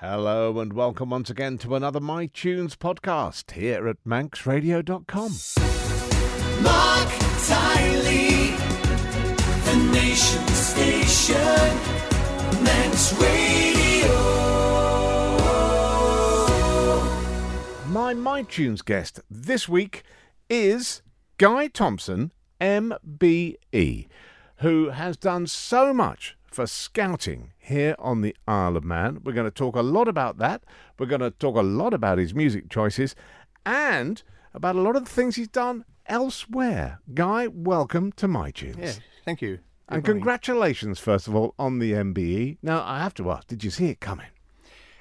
Hello and welcome once again to another My Tunes podcast here at manxradio.com. Marc Tyley, the nation station, Manx Radio. My My Tunes guest this week is Guy Thompson, MBE, who has done so much for scouting here on the Isle of Man. We're going to talk a lot about that. We're going to talk a lot about his music choices and about a lot of the things he's done elsewhere. Guy, welcome to My Tunes. Yeah, thank you. And Good morning. congratulations, first of all, on the MBE. Now, I have to ask, did you see it coming?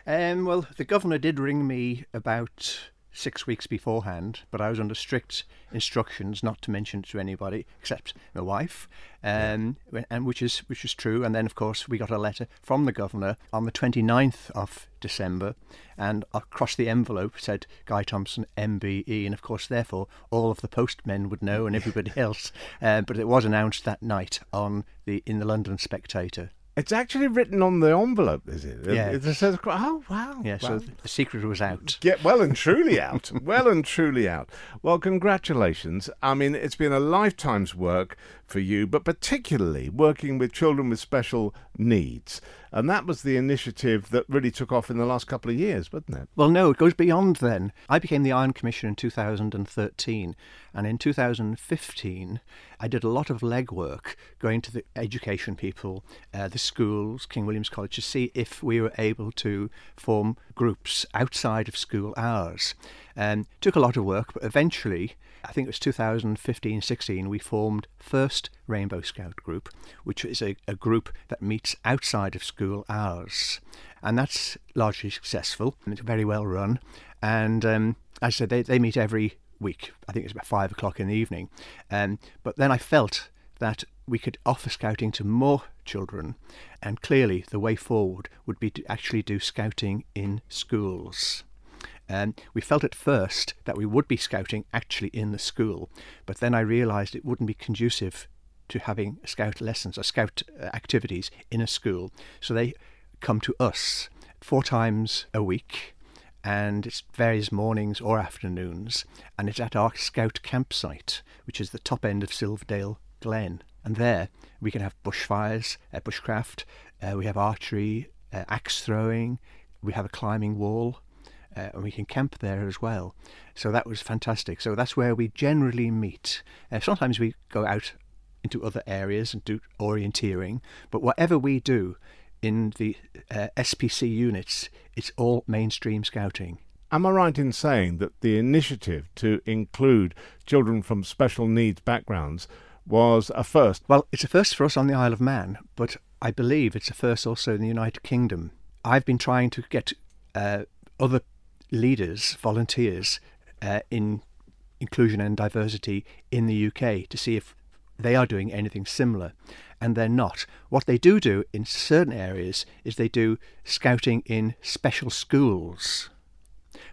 Um, well, the governor did ring me about six weeks beforehand, but I was under strict instructions not to mention it to anybody except my wife, um, and which is which is true. And then, of course, we got a letter from the governor on the 29th of December, and across the envelope said Guy Thompson MBE, and of course, therefore, all of the postmen would know and everybody else. Uh, but it was announced that night on the in the London Spectator. It's actually written on the envelope, is it? Yeah. It, says, oh, wow. Yeah, so wow. the secret was out. Get well and truly out. well and truly out. Well, congratulations. I mean, it's been a lifetime's work for you, but particularly working with children with special needs. And that was the initiative that really took off in the last couple of years, wasn't it? Well, no, it goes beyond then. I became the Island Commissioner in 2013, and in 2015, I did a lot of legwork going to the education people, uh, the schools, King William's College, to see if we were able to form groups outside of school hours. Um, took a lot of work, but eventually, I think it was 2015 16, we formed First Rainbow Scout Group, which is a, a group that meets outside of school hours. And that's largely successful. and It's very well run. And um, as I said, they, they meet every week. I think it's about five o'clock in the evening. Um, but then I felt that we could offer scouting to more children. And clearly, the way forward would be to actually do scouting in schools. Um, we felt at first that we would be scouting actually in the school, but then I realised it wouldn't be conducive to having scout lessons or scout uh, activities in a school. So they come to us four times a week, and it's various mornings or afternoons, and it's at our scout campsite, which is the top end of Silverdale Glen. And there we can have bushfires, uh, bushcraft, uh, we have archery, uh, axe throwing, we have a climbing wall uh, and we can camp there as well. So that was fantastic. So that's where we generally meet. Uh, sometimes we go out into other areas and do orienteering, but whatever we do in the uh, SPC units, it's all mainstream scouting. Am I right in saying that the initiative to include children from special needs backgrounds was a first? Well, it's a first for us on the Isle of Man, but I believe it's a first also in the United Kingdom. I've been trying to get uh, other leaders, volunteers, uh, in inclusion and diversity in the UK to see if they are doing anything similar, and they're not. What they do do in certain areas is they do scouting in special schools,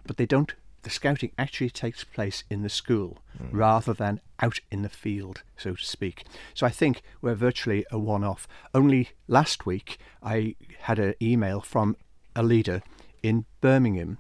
but they don't. The scouting actually takes place in the school rather than out in the field, so to speak. So I think we're virtually a one off. Only last week I had an email from a leader in Birmingham.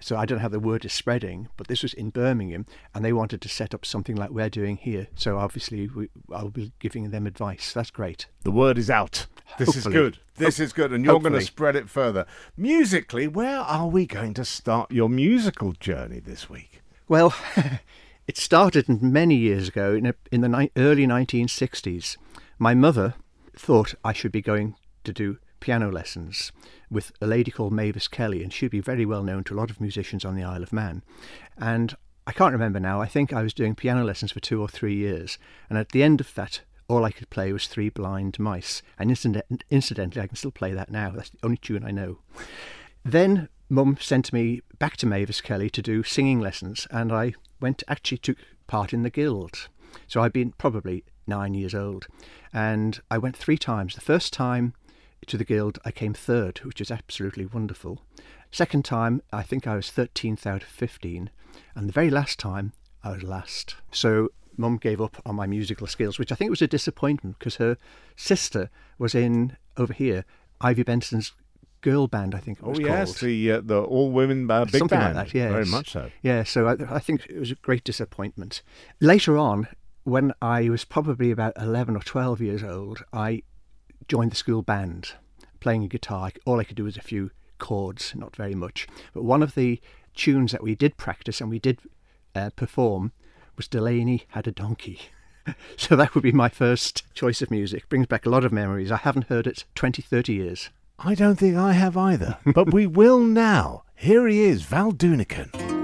So I don't know how the word is spreading, but this was in Birmingham, and they wanted to set up something like we're doing here. So obviously, we, I'll be giving them advice. That's great. The word is out. This is good. This is good. And you're going to spread it further. Musically, where are we going to start your musical journey this week? Well, it started many years ago in, a, in the ni- early 1960s. My mother thought I should be going to do piano lessons with a lady called Mavis Kelly, and she'd be very well known to a lot of musicians on the Isle of Man. And I can't remember now, I think I was doing piano lessons for two or three years, and at the end of that, all I could play was Three Blind Mice. And incident- incidentally, I can still play that now. That's the only tune I know. Then Mum sent me back to Mavis Kelly to do singing lessons, and I went actually took part in the guild. So I'd been probably nine years old, and I went three times. The first time to the guild, I came third, which is absolutely wonderful. Second time, I think I was 13th out of 15, and the very last time, I was last. So Mum gave up on my musical skills, which I think was a disappointment because her sister was in over here, Ivy Benson's girl band, I think it Oh was yes, called. the uh, the all women uh, big Something band. like that, yes. very much so. Yeah, so I, I think it was a great disappointment. Later on, when I was probably about 11 or 12 years old, I joined the school band, playing a guitar. All I could do was a few chords, not very much. But one of the tunes that we did practice and we did uh, perform was Delaney Had a Donkey. so that would be my first choice of music. Brings back a lot of memories. I haven't heard it 20, 30 years. I don't think I have either, but we will now. Here he is, Val Doonican.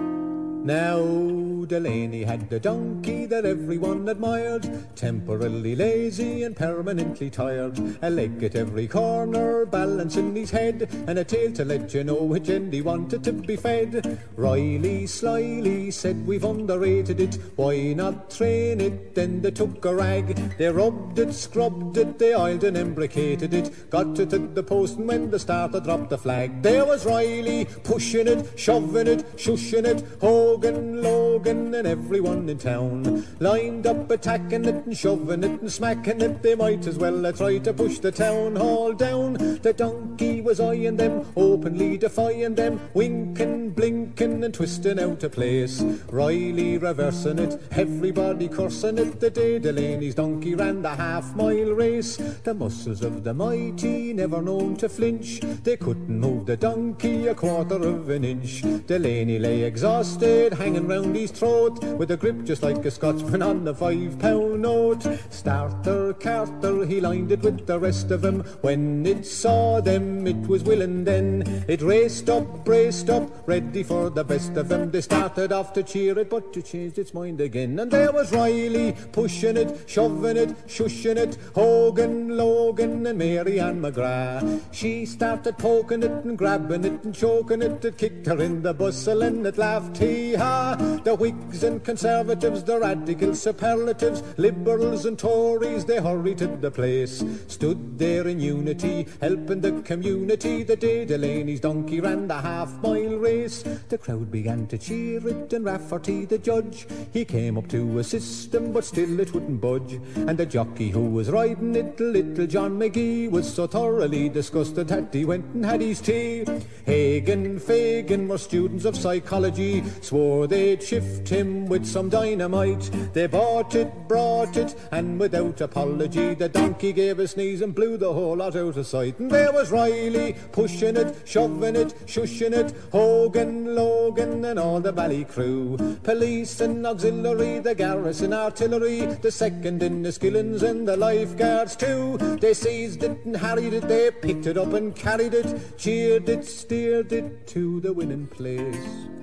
Now Delaney had a donkey that everyone admired, temporarily lazy and permanently tired. A leg at every corner, balance in his head, and a tail to let you know which end he wanted to be fed. Riley slyly said we've underrated it, why not train it? Then they took a rag, they rubbed it, scrubbed it, they oiled and embricated it, got it at the post, and when the starter dropped the flag, there was Riley pushing it, shoving it, shushing it, Hogan, Logan, Logan, and everyone in town lined up attacking it and shoving it and smacking it. They might as well uh, have tried to push the town hall down. The donkey was eyeing them, openly defying them, winking, blinking, and twisting out of place. Riley reversing it, everybody cursing it. The day Delaney's donkey ran the half mile race. The muscles of the mighty never known to flinch. They couldn't move the donkey a quarter of an inch. Delaney lay exhausted, hanging round his throat, with a grip just like a Scotsman on a five pound note. Starter Carter, he lined it with the rest of 'em. When it saw them, it was willing then. It raced up, braced up, ready for the best of 'em. They started off to cheer it, but it changed its mind again. And there was Riley, pushing it, shoving it, shushing it. Hogan, Logan, and Mary Ann McGrath. She started poking it and grabbing it and choking it. It kicked her in the bustle and it laughed ha. The Whigs and Conservatives, the radical superlatives, Liberals and Tories, they hurried to the place. Stood there in unity, helping the community. The day Delaney's donkey ran the half mile race. The crowd began to cheer it and Rafferty the judge. He came up to assist them, but still it wouldn't budge. And the jockey who was riding it, little John McGee, was so thoroughly disgusted that he went and had his tea. Hagen, Fagan were students of psychology, swore they'd shift him with some dynamite. They bought it, brought it, and without apology, the donkey gave a sneeze and blew the whole lot out of sight. And there was Riley pushing it, shoving it, shushing it, Hogan, Logan, and all the bally crew. Police and auxiliary, the garrison artillery, the second Inniskillings and the lifeguards too. They seized it and harried it, they picked it up and carried it, cheered it, steered it to the winning place.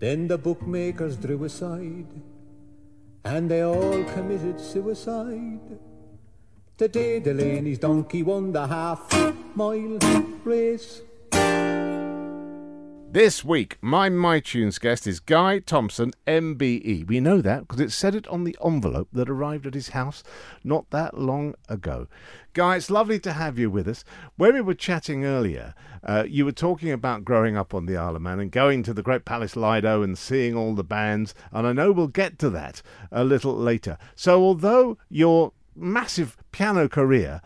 Then the bookmakers drew aside, and they all committed suicide. The day Delaney's donkey won the half mile race. This week, my MyTunes guest is Guy Thompson, MBE. We know that because it said it on the envelope that arrived at his house not that long ago. Guy, it's lovely to have you with us. When we were chatting earlier, uh, you were talking about growing up on the Isle of Man and going to the Great Palace Lido and seeing all the bands, and I know we'll get to that a little later. So, although your massive piano career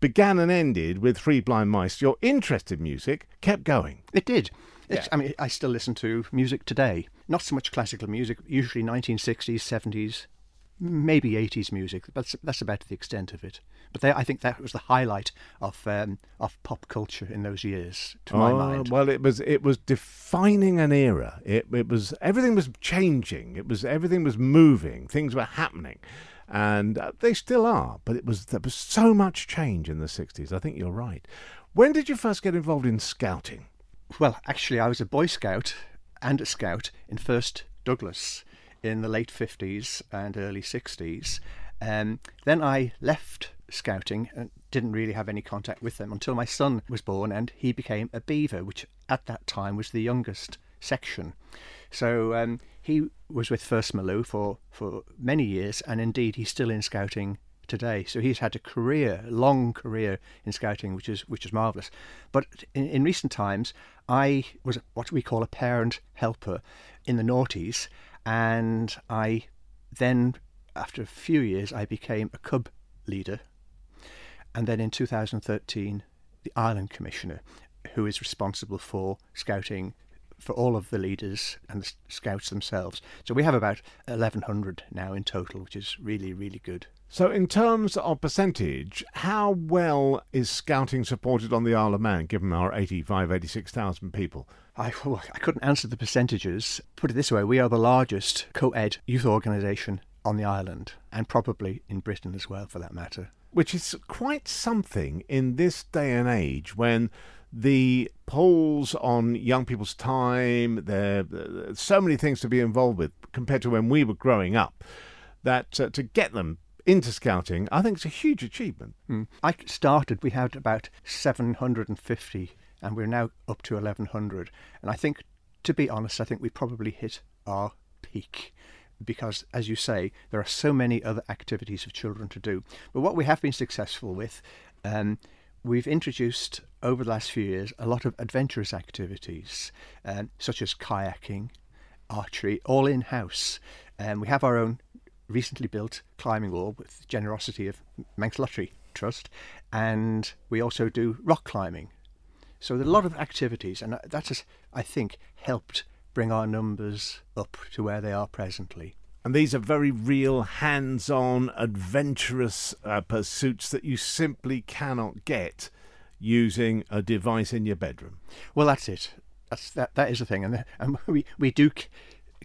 began and ended with Three Blind Mice, your interest in music kept going. It did. Yeah. I mean, I still listen to music today. Not so much classical music, usually 1960s, 70s, maybe 80s music. That's that's about the extent of it. But they, I think that was the highlight of um, of pop culture in those years, to my Oh, mind. Well, it was it was defining an era. It it was everything was changing. It was everything was moving. Things were happening, and uh, they still are. But it was there was so much change in the sixties. I think you're right. When did you first get involved in scouting? Well, actually, I was a Boy Scout and a Scout in First Douglas in the late 50s and early 60s. Um, then I left Scouting and didn't really have any contact with them until my son was born and he became a Beaver, which at that time was the youngest section. So um, he was with First Malew for, for many years, and indeed he's still in Scouting today. So he's had a career, long career in scouting, which is which is marvelous. But in, in recent times, I was what we call a parent helper in the noughties, and I then, after a few years, I became a cub leader, and then in 2013, the island commissioner. who is responsible for scouting for all of the leaders and the scouts themselves. So we have about 1,100 now in total, which is really, really good. So, in terms of percentage, how well is scouting supported on the Isle of Man, given our 85, 86,000 people? I, well, I couldn't answer the percentages. Put it this way we are the largest co ed youth organisation on the island, and probably in Britain as well, for that matter. Which is quite something in this day and age when the polls on young people's time, there are so many things to be involved with compared to when we were growing up, that uh, to get them into scouting, I think it's a huge achievement. Mm. I started, we had about 750, and we're now up to 1100. And I think, to be honest, I think we probably hit our peak because, as you say, there are so many other activities for children to do. But what we have been successful with, um, we've introduced over the last few years a lot of adventurous activities, um, such as kayaking, archery, all in house. Um, we have our own recently built climbing wall with the generosity of Manx Lottery Trust, and we also do rock climbing. So there are a lot of activities, and that has, I think, helped bring our numbers up to where they are presently. And these are very real, hands on, adventurous uh, pursuits that you simply cannot get using a device in your bedroom. Well, that's it. That's that. That is the thing, and, the, and we we do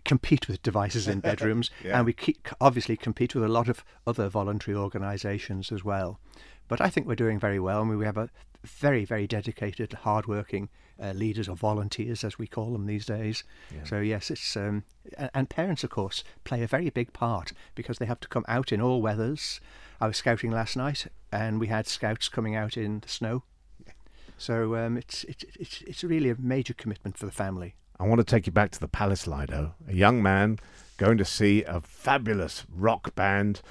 compete with devices in bedrooms, Yeah. and we keep, obviously compete with a lot of other voluntary organisations as well. But I think we're doing very well, and we have a very very dedicated, hardworking uh, leaders or volunteers, as we call them these days. So yes, it's um, and, and parents, of course, play a very big part because they have to come out in all weathers. I was scouting last night, and we had scouts coming out in the snow. So um, it's, it's it's it's really a major commitment for the family. I want to take you back to the Palace Lido, a young man going to see a fabulous rock band.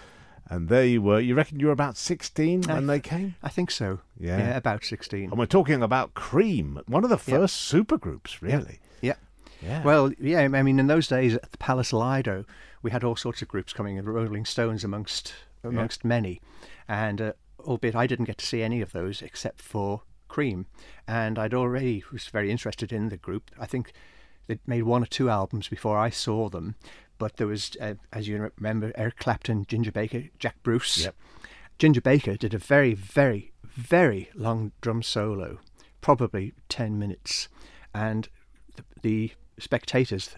And there you were. You reckon you were about 16 I when they came? I think so. Yeah. about sixteen. And we're talking about Cream, one of the Yeah. first supergroups, really. Yeah. Yeah. Well, yeah. I mean, in those days at the Palace Lido, we had all sorts of groups coming in, Rolling Stones amongst amongst many, and uh, albeit I didn't get to see any of those except for Cream, and I'd already was very interested in the group. I think they made one or two albums before I saw them, but there was, uh, as you remember, Eric Clapton, Ginger Baker, Jack Bruce. Yep. Ginger Baker did a very, very, very long drum solo, probably 10 minutes. And the, the spectators,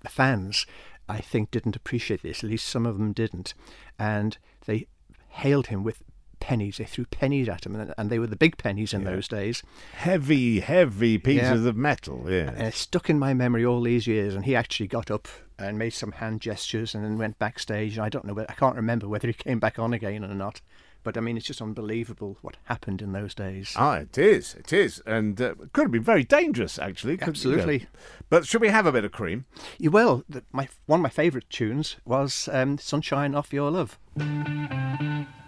the fans, I think didn't appreciate this, at least some of them didn't. And they hailed him with pennies. They threw pennies at him, and, and they were the big pennies in those days. heavy, heavy pieces Yeah. of metal. Yeah. And it stuck in my memory all these years. And he actually got up and made some hand gestures and then went backstage. And I don't know, I can't remember whether he came back on again or not. But I mean, it's just unbelievable what happened in those days. Ah, it is. It is. And uh, could have been very dangerous, actually. Could- Absolutely. yeah. But should we have a bit of cream? Yeah, well, the, my one of my favourite tunes was um, "Sunshine of Your Love."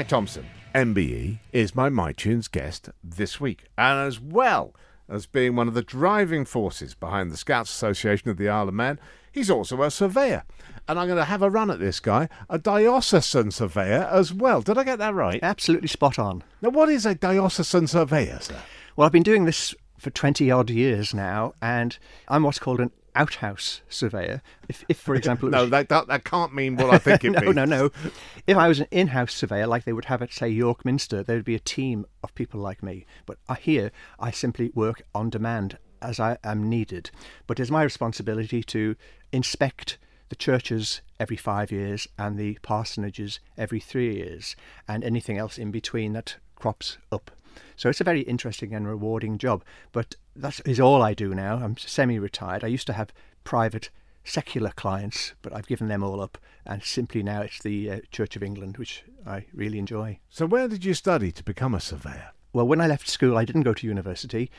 Guy Thompson, MBE, is my MyTunes guest this week, and as well as being one of the driving forces behind the Scouts Association of the Isle of Man, he's also a surveyor. And I'm going to have a run at this guy, a diocesan surveyor as well. Did I get that right? Absolutely spot on. Now, what is a diocesan surveyor, sir? Well, I've been doing this for 20 odd years now, and I'm what's called an outhouse surveyor. If, if for example, No, was- that, that that can't mean what I think it no, means. no, no. no. If I was an in-house surveyor, like they would have at, say, York Minster, there would be a team of people like me. But here, I simply work on demand as I am needed. But it's my responsibility to inspect the churches every five years and the parsonages every three years, and anything else in between that crops up. So it's a very interesting and rewarding job. But that is all I do now. I'm semi-retired. I used to have private secular clients, but I've given them all up, and simply now it's the uh, Church of England, which I really enjoy. So, where did you study to become a surveyor? Well, when I left school, I didn't go to university,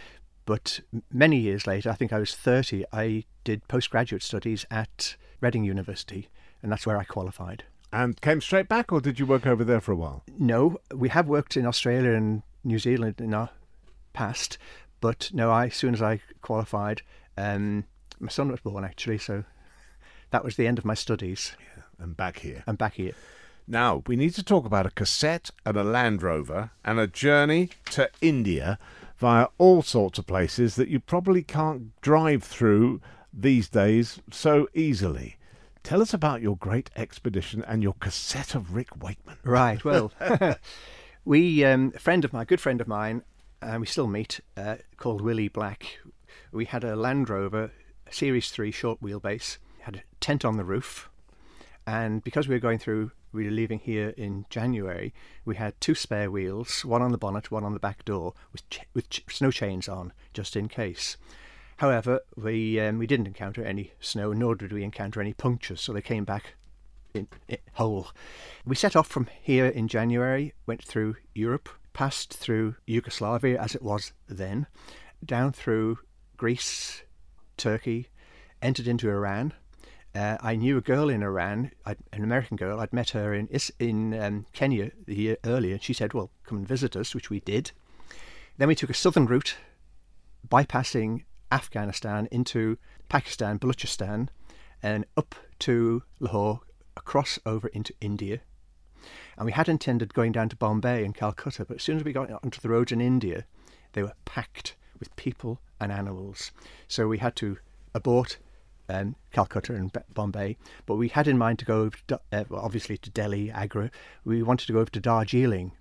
but many years later, I think I was 30, I did postgraduate studies at Reading University, and that's where I qualified. And came straight back, or did you work over there for a while? No, we have worked in Australia and New Zealand in our past, but no, I, as soon as I qualified, um, my son was born actually, so that was the end of my studies. And back here. I'm back here. Now, we need to talk about a cassette and a Land Rover and a journey to India via all sorts of places that you probably can't drive through these days so easily. Tell us about your great expedition and your cassette of Rick Wakeman. Right. Well, we um, a friend of mine, a good friend of mine, and we still meet, uh, called Willie Black. We had a Land Rover Series Three short wheelbase. Had a tent on the roof, and because we were going through, we were leaving here in January. We had two spare wheels, one on the bonnet, one on the back door, with ch- with ch- snow chains on, just in case. However, we um, we didn't encounter any snow, nor did we encounter any punctures, so they came back in, in whole. We set off from here in January, went through Europe, passed through Yugoslavia as it was then, down through Greece, Turkey, entered into Iran. Uh, I knew a girl in Iran, I'd, an American girl. I'd met her in in um, Kenya the year earlier. She said, "Well, come and visit us," which we did. Then we took a southern route, bypassing Afghanistan into Pakistan, Balochistan, and up to Lahore, across over into India. And we had intended going down to Bombay and Calcutta, but as soon as we got onto the roads in India, they were packed with people and animals. So we had to abort um, Calcutta and Bombay, but we had in mind to go to, uh, obviously to Delhi, Agra. We wanted to go over to Darjeeling,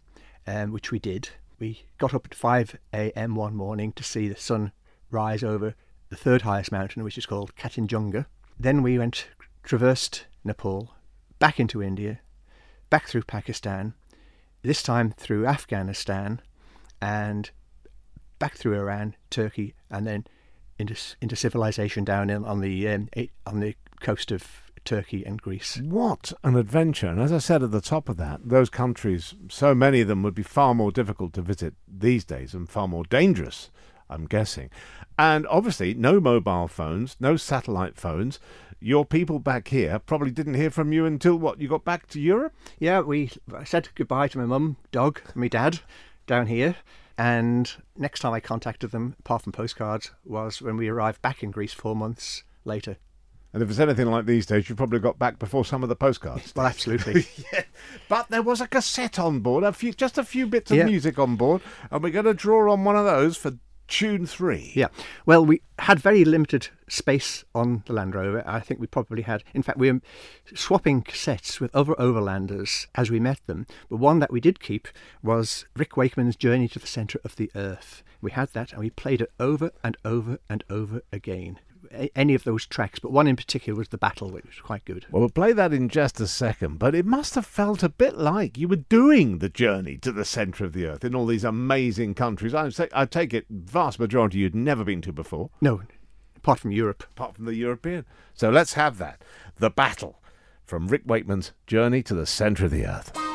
um, which we did. We got up at 5 a.m. one morning to see the sun rise over the third highest mountain, which is called Kanchenjunga. Then we went, traversed Nepal, back into India, back through Pakistan, this time through Afghanistan, and back through Iran, Turkey, and then into into civilization down in, on the um, on the coast of Turkey and Greece. What an adventure. And as I said at the top of that, those countries, so many of them would be far more difficult to visit these days and far more dangerous, I'm guessing. And obviously, no mobile phones, no satellite phones. Your people back here probably didn't hear from you until what? You got back to Europe? Yeah, we I said goodbye to my mum, dog, and my dad down here. And next time I contacted them, apart from postcards, was when we arrived back in Greece four months later. And if it's anything like these days, you probably got back before some of the postcards. Well, absolutely. yeah. But there was a cassette on board, a few, just a few bits of Yeah. music on board, and we're going to draw on one of those for Tune 3. Yeah. Well, we had very limited space on the Land Rover. I think we probably had, in fact, we were swapping cassettes with other overlanders as we met them. But one that we did keep was Rick Wakeman's Journey to the Centre of the Earth. We had that and we played it over and over and over again. Any of those tracks, but one in particular was The Battle, which was quite good. Well, we'll play that in just a second, but it must have felt a bit like you were doing the journey to the centre of the earth in all these amazing countries. I, say, I take it, vast majority you'd never been to before, No, apart from Europe. apart from the European. So let's have that. The Battle from Rick Wakeman's Journey to the Centre of the Earth.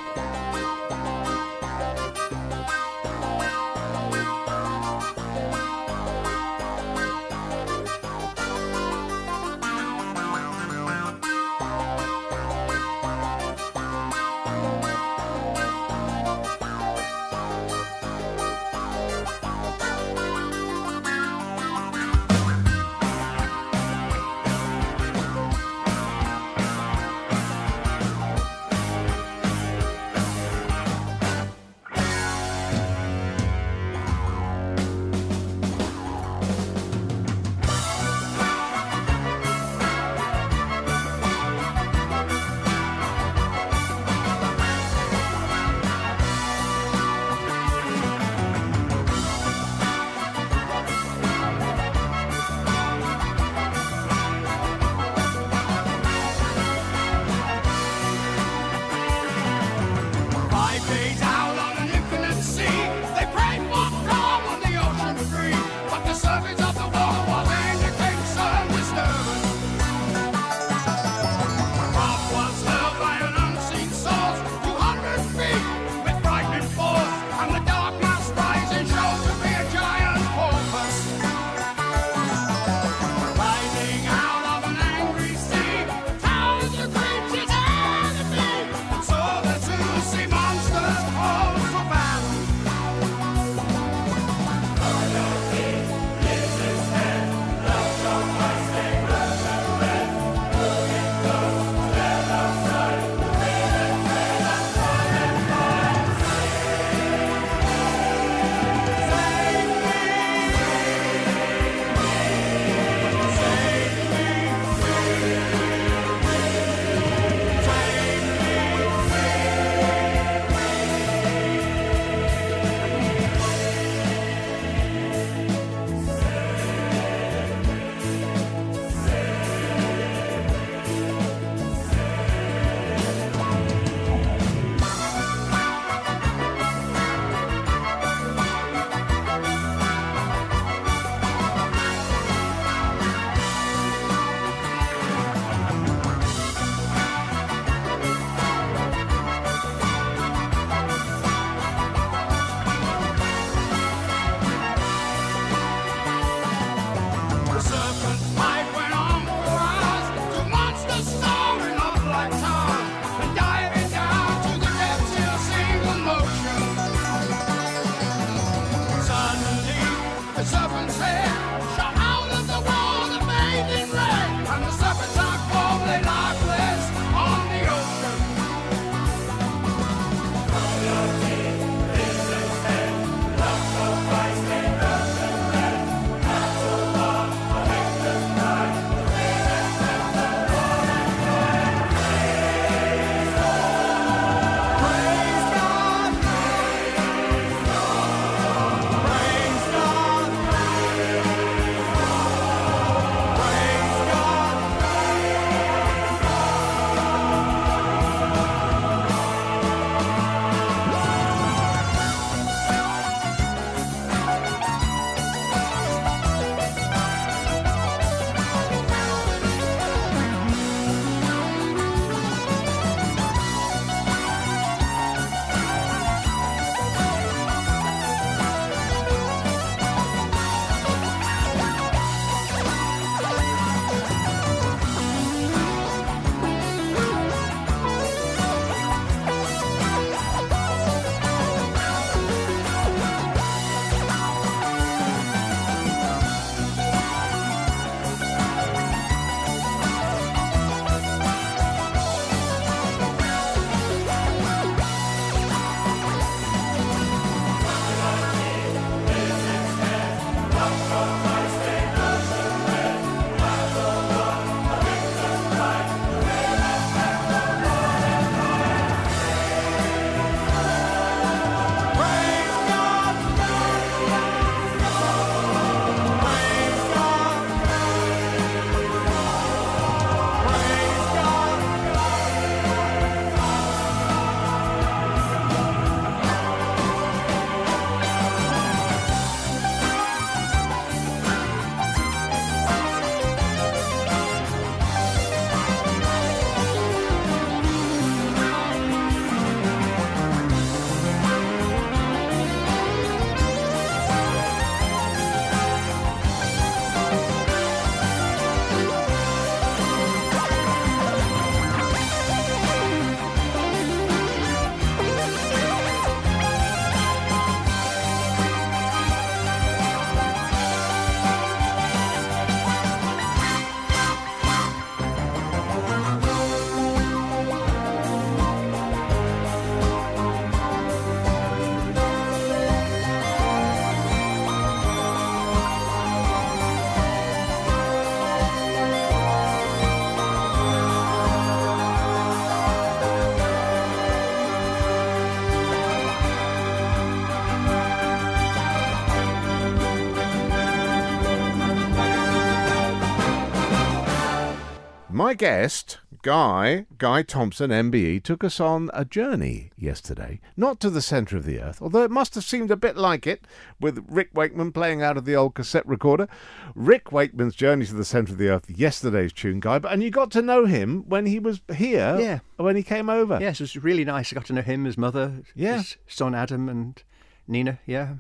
My guest, Guy, Guy Thompson, MBE, took us on a journey yesterday, not to the centre of the earth, although it must have seemed a bit like it, with Rick Wakeman playing out of the old cassette recorder. Rick Wakeman's journey to the centre of the earth, yesterday's tune, Guy, but and you got to know him when he was here, Yeah. when he came over. Yes, it was really nice. I got to know him, his mother, Yeah. his son Adam, and Nina. Yeah.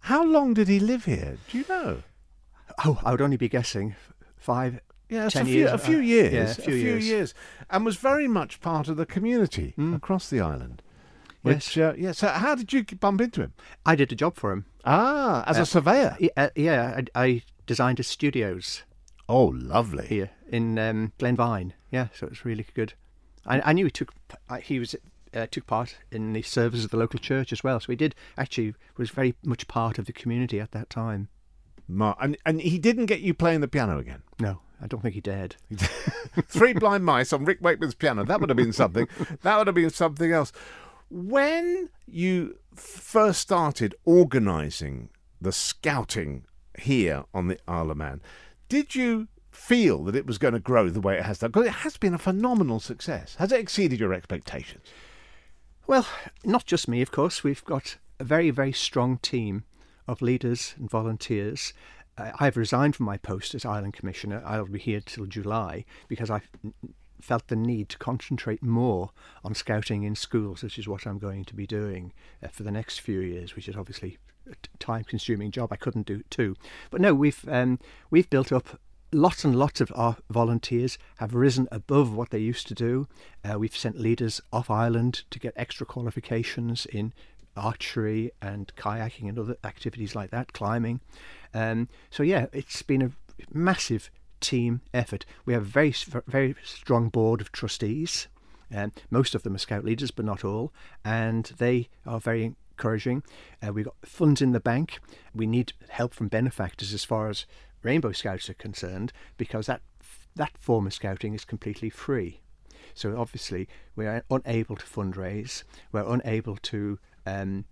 How long did he live here? Do you know? Oh, I would only be guessing five. Yeah, a 10 few, years, a uh, few years, yeah, a few years. and was very much part of the community across the island. Which, Yes. uh, yeah. So, how did you bump into him? I did a job for him. Ah, as a surveyor. Yeah, uh, yeah I, I designed his studios Oh, lovely. here in um, Glen Vine. Yeah, so it was really good. I, I knew he took he was uh, took part in the service of the local church as well. So he did actually was very much part of the community at that time. Ma- and and he didn't get you playing the piano again. No, I don't think he dared. Three blind mice on Rick Wakeman's piano. That would have been something. that would have been something else. When you first started organising the scouting here on the Isle of Man, did you feel that it was going to grow the way it has done? Because it has been a phenomenal success. Has it exceeded your expectations? Well, not just me, of course. We've got a very, very strong team of leaders and volunteers. I've resigned from my post as Island Commissioner. I'll be here till July because I felt the need to concentrate more on scouting in schools, which is what I'm going to be doing uh, for the next few years, which is obviously a time-consuming job. I couldn't do too. But no, we've um, we've built up lots and lots of our volunteers have risen above what they used to do. Uh, we've sent leaders off island to get extra qualifications in archery and kayaking and other activities like that, climbing. Um, so yeah, it's been a massive team effort. We have a very very strong board of trustees. Um, most of them are scout leaders, but not all, and they are very encouraging. Uh, we've got funds in the bank. We need help from benefactors as far as Rainbow Scouts are concerned, because that that form of scouting is completely free. So obviously we are unable to fundraise. We're unable to um,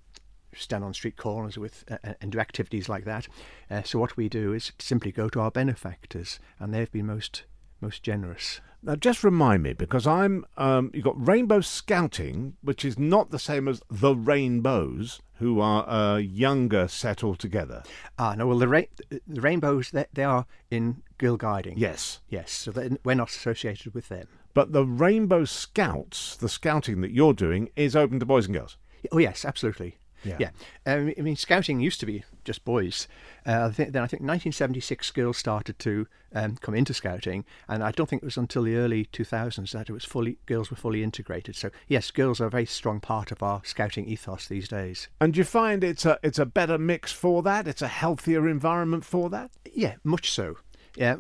stand on street corners with uh, uh, and do activities like that. Uh, so what we do is simply go to our benefactors, and they've been most most generous. Now, just remind me because I'm. Um, you've got Rainbow Scouting, which is not the same as the Rainbows, who are a younger set altogether. Ah, no. Well, the ra- the rainbows they, they are in girl guiding. Yes, Yes. So we're not associated with them. but the Rainbow Scouts, the scouting that you're doing, is open to boys and girls. Oh yes, absolutely. Yeah. Yeah. Um, I mean, scouting used to be just boys. Uh, I think, then I think 1976 girls started to um, come into scouting, and I don't think it was until the early 2000s that it was fully girls were fully integrated. So yes, girls are a very strong part of our scouting ethos these days. And you find it's a it's a better mix for that? It's a healthier environment for that. Yeah, much so. Yeah,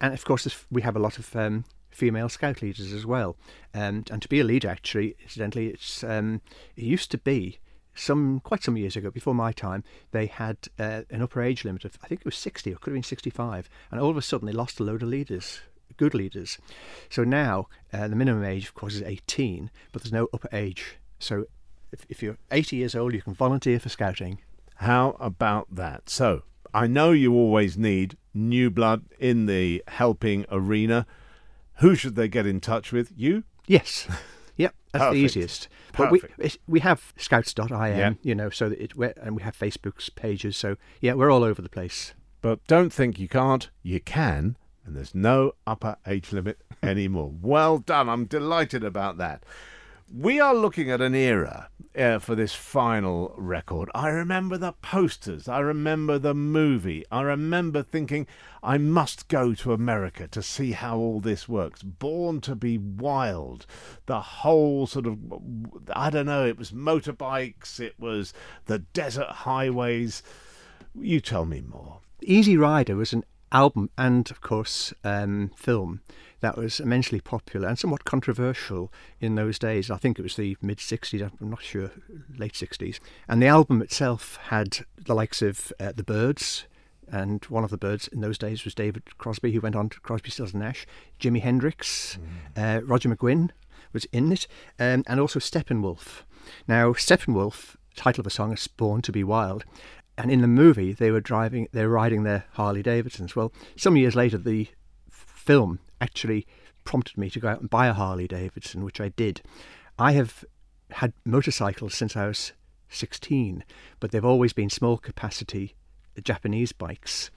and of course we have a lot of um, female scout leaders as well. Um, and to be a leader, actually, incidentally, it's um, it used to be some quite some years ago, before my time, they had uh, an upper age limit of I think it was sixty or could have been sixty-five, and all of a sudden they lost a load of leaders. Good leaders. So now uh, the minimum age, of course, is 18, but there's no upper age. So if, if you're 80 years old, you can volunteer for scouting. How about that? So I know you always need new blood in the helping arena. Who should they get in touch with? You? Yes. Yep, that's Perfect. the easiest. But we Perfect. it's- we have scouts.im, Yeah. you know, so that it and we have Facebook's pages. So yeah, we're all over the place. But don't think you can't. You can, and there's no upper age limit anymore. well done. I'm delighted about that. We are looking at an era uh, for this final record. I remember the posters. I remember the movie. I remember thinking, I must go to America to see how all this works. Born to be Wild. The whole sort of, I don't know, it was motorbikes, it was the desert highways. You tell me more. Easy Rider was an album and, of course, um, film that was immensely popular and somewhat controversial in those days. I think it was the mid 60s, I'm not sure, late 60s. And the album itself had the likes of uh, The Byrds, and one of the Byrds in those days was David Crosby, who went on to Crosby, Stills and Nash, Jimi Hendrix, uh, Roger McGuinn was in it, um, and also Steppenwolf. Now, Steppenwolf, title of a song is Born to Be Wild, and in the movie they were driving, they were riding their Harley Davidsons. Well, some years later, the film actually prompted me to go out and buy a Harley Davidson, which I did. I have had motorcycles since I was 16, but they've always been small capacity Japanese bikes.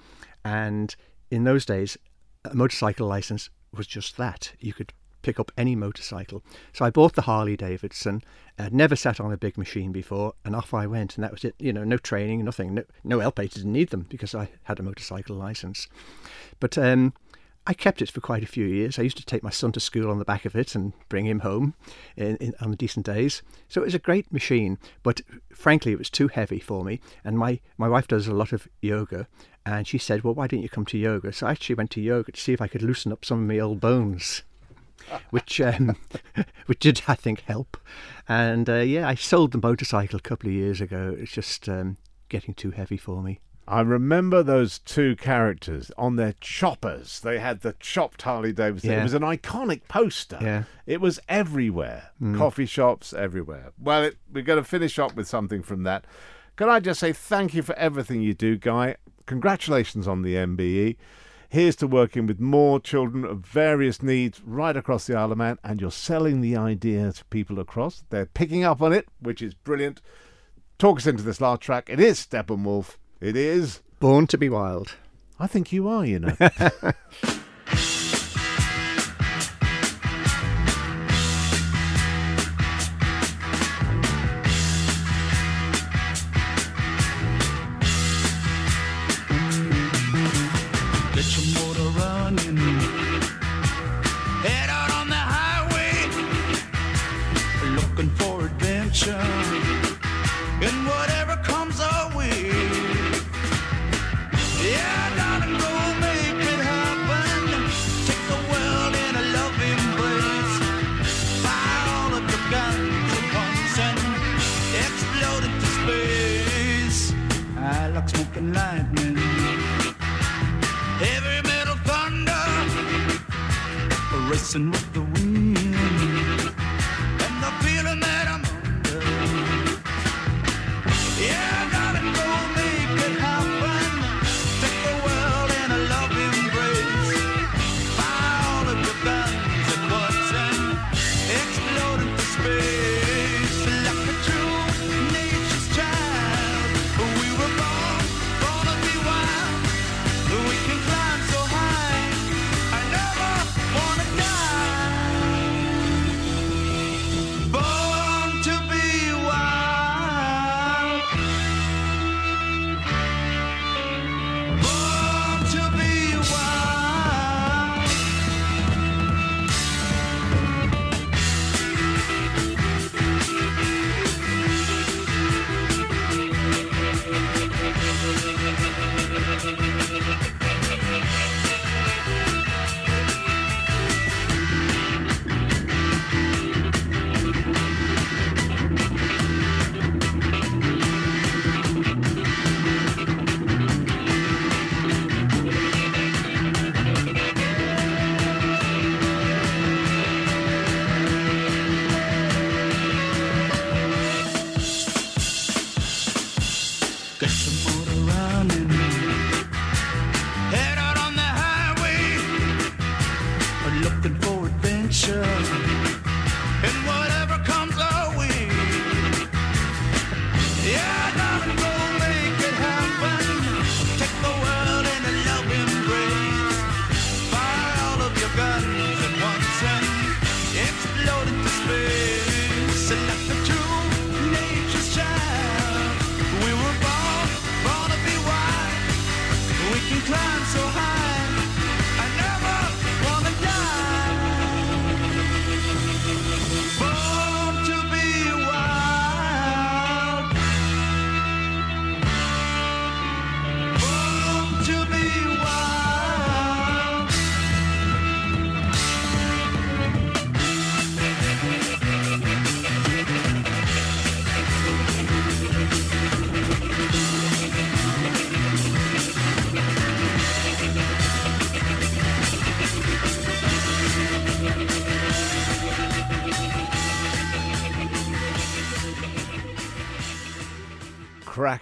And in those days, a motorcycle license was just that. You could pick up any motorcycle. So I bought the Harley Davidson. I'd never sat on a big machine before, and off I went. And that was it. You know, no training, nothing. No, no LPA didn't need them because I had a motorcycle license. But um, I kept it for quite a few years. I used to take my son to school on the back of it and bring him home in, in, on decent days. So it was a great machine, but frankly, it was too heavy for me. And my, my wife does a lot of yoga, and she said, Well, why don't you come to yoga? So I actually went to yoga to see if I could loosen up some of my old bones. Which um, which did I think help, and uh, yeah, I sold the motorcycle a couple of years ago. It's just um, getting too heavy for me. I remember those two characters on their choppers. They had the chopped Harley Davidson. It was an iconic poster. Yeah. It was everywhere. Coffee shops, everywhere. Well, it, we're going to finish up with something from that. Can I just say thank you for everything you do, Guy? Congratulations on the MBE. Here's to working with more children of various needs right across the Isle of Man, and you're selling the idea to people across. They're picking up on it, which is brilliant. Talk us into this last track. It is Steppenwolf. It is. Born to be wild. I think you are, you know. adventure. And whatever comes our way. Yeah, darling, go make it happen. Take the world in a love embrace. Fire all of your guns at once and explode into space. I like smoking lightning heavy metal thunder racing with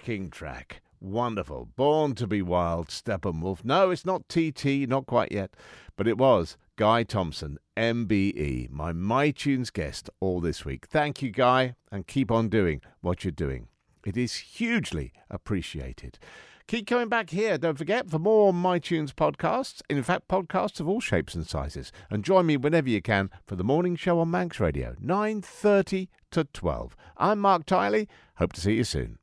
Cracking track. Wonderful. Born to be Wild, Steppenwolf. No, it's not TT, not quite yet, but it was Guy Thompson, MBE, my MyTunes guest all this week. Thank you, Guy, and keep on doing what you're doing. It is hugely appreciated. Keep coming back here. Don't forget for more MyTunes podcasts. In fact, podcasts of all shapes and sizes. And join me whenever you can for the morning show on Manx Radio, 9.30 to 12. I'm Marc Tyley. Hope to see you soon.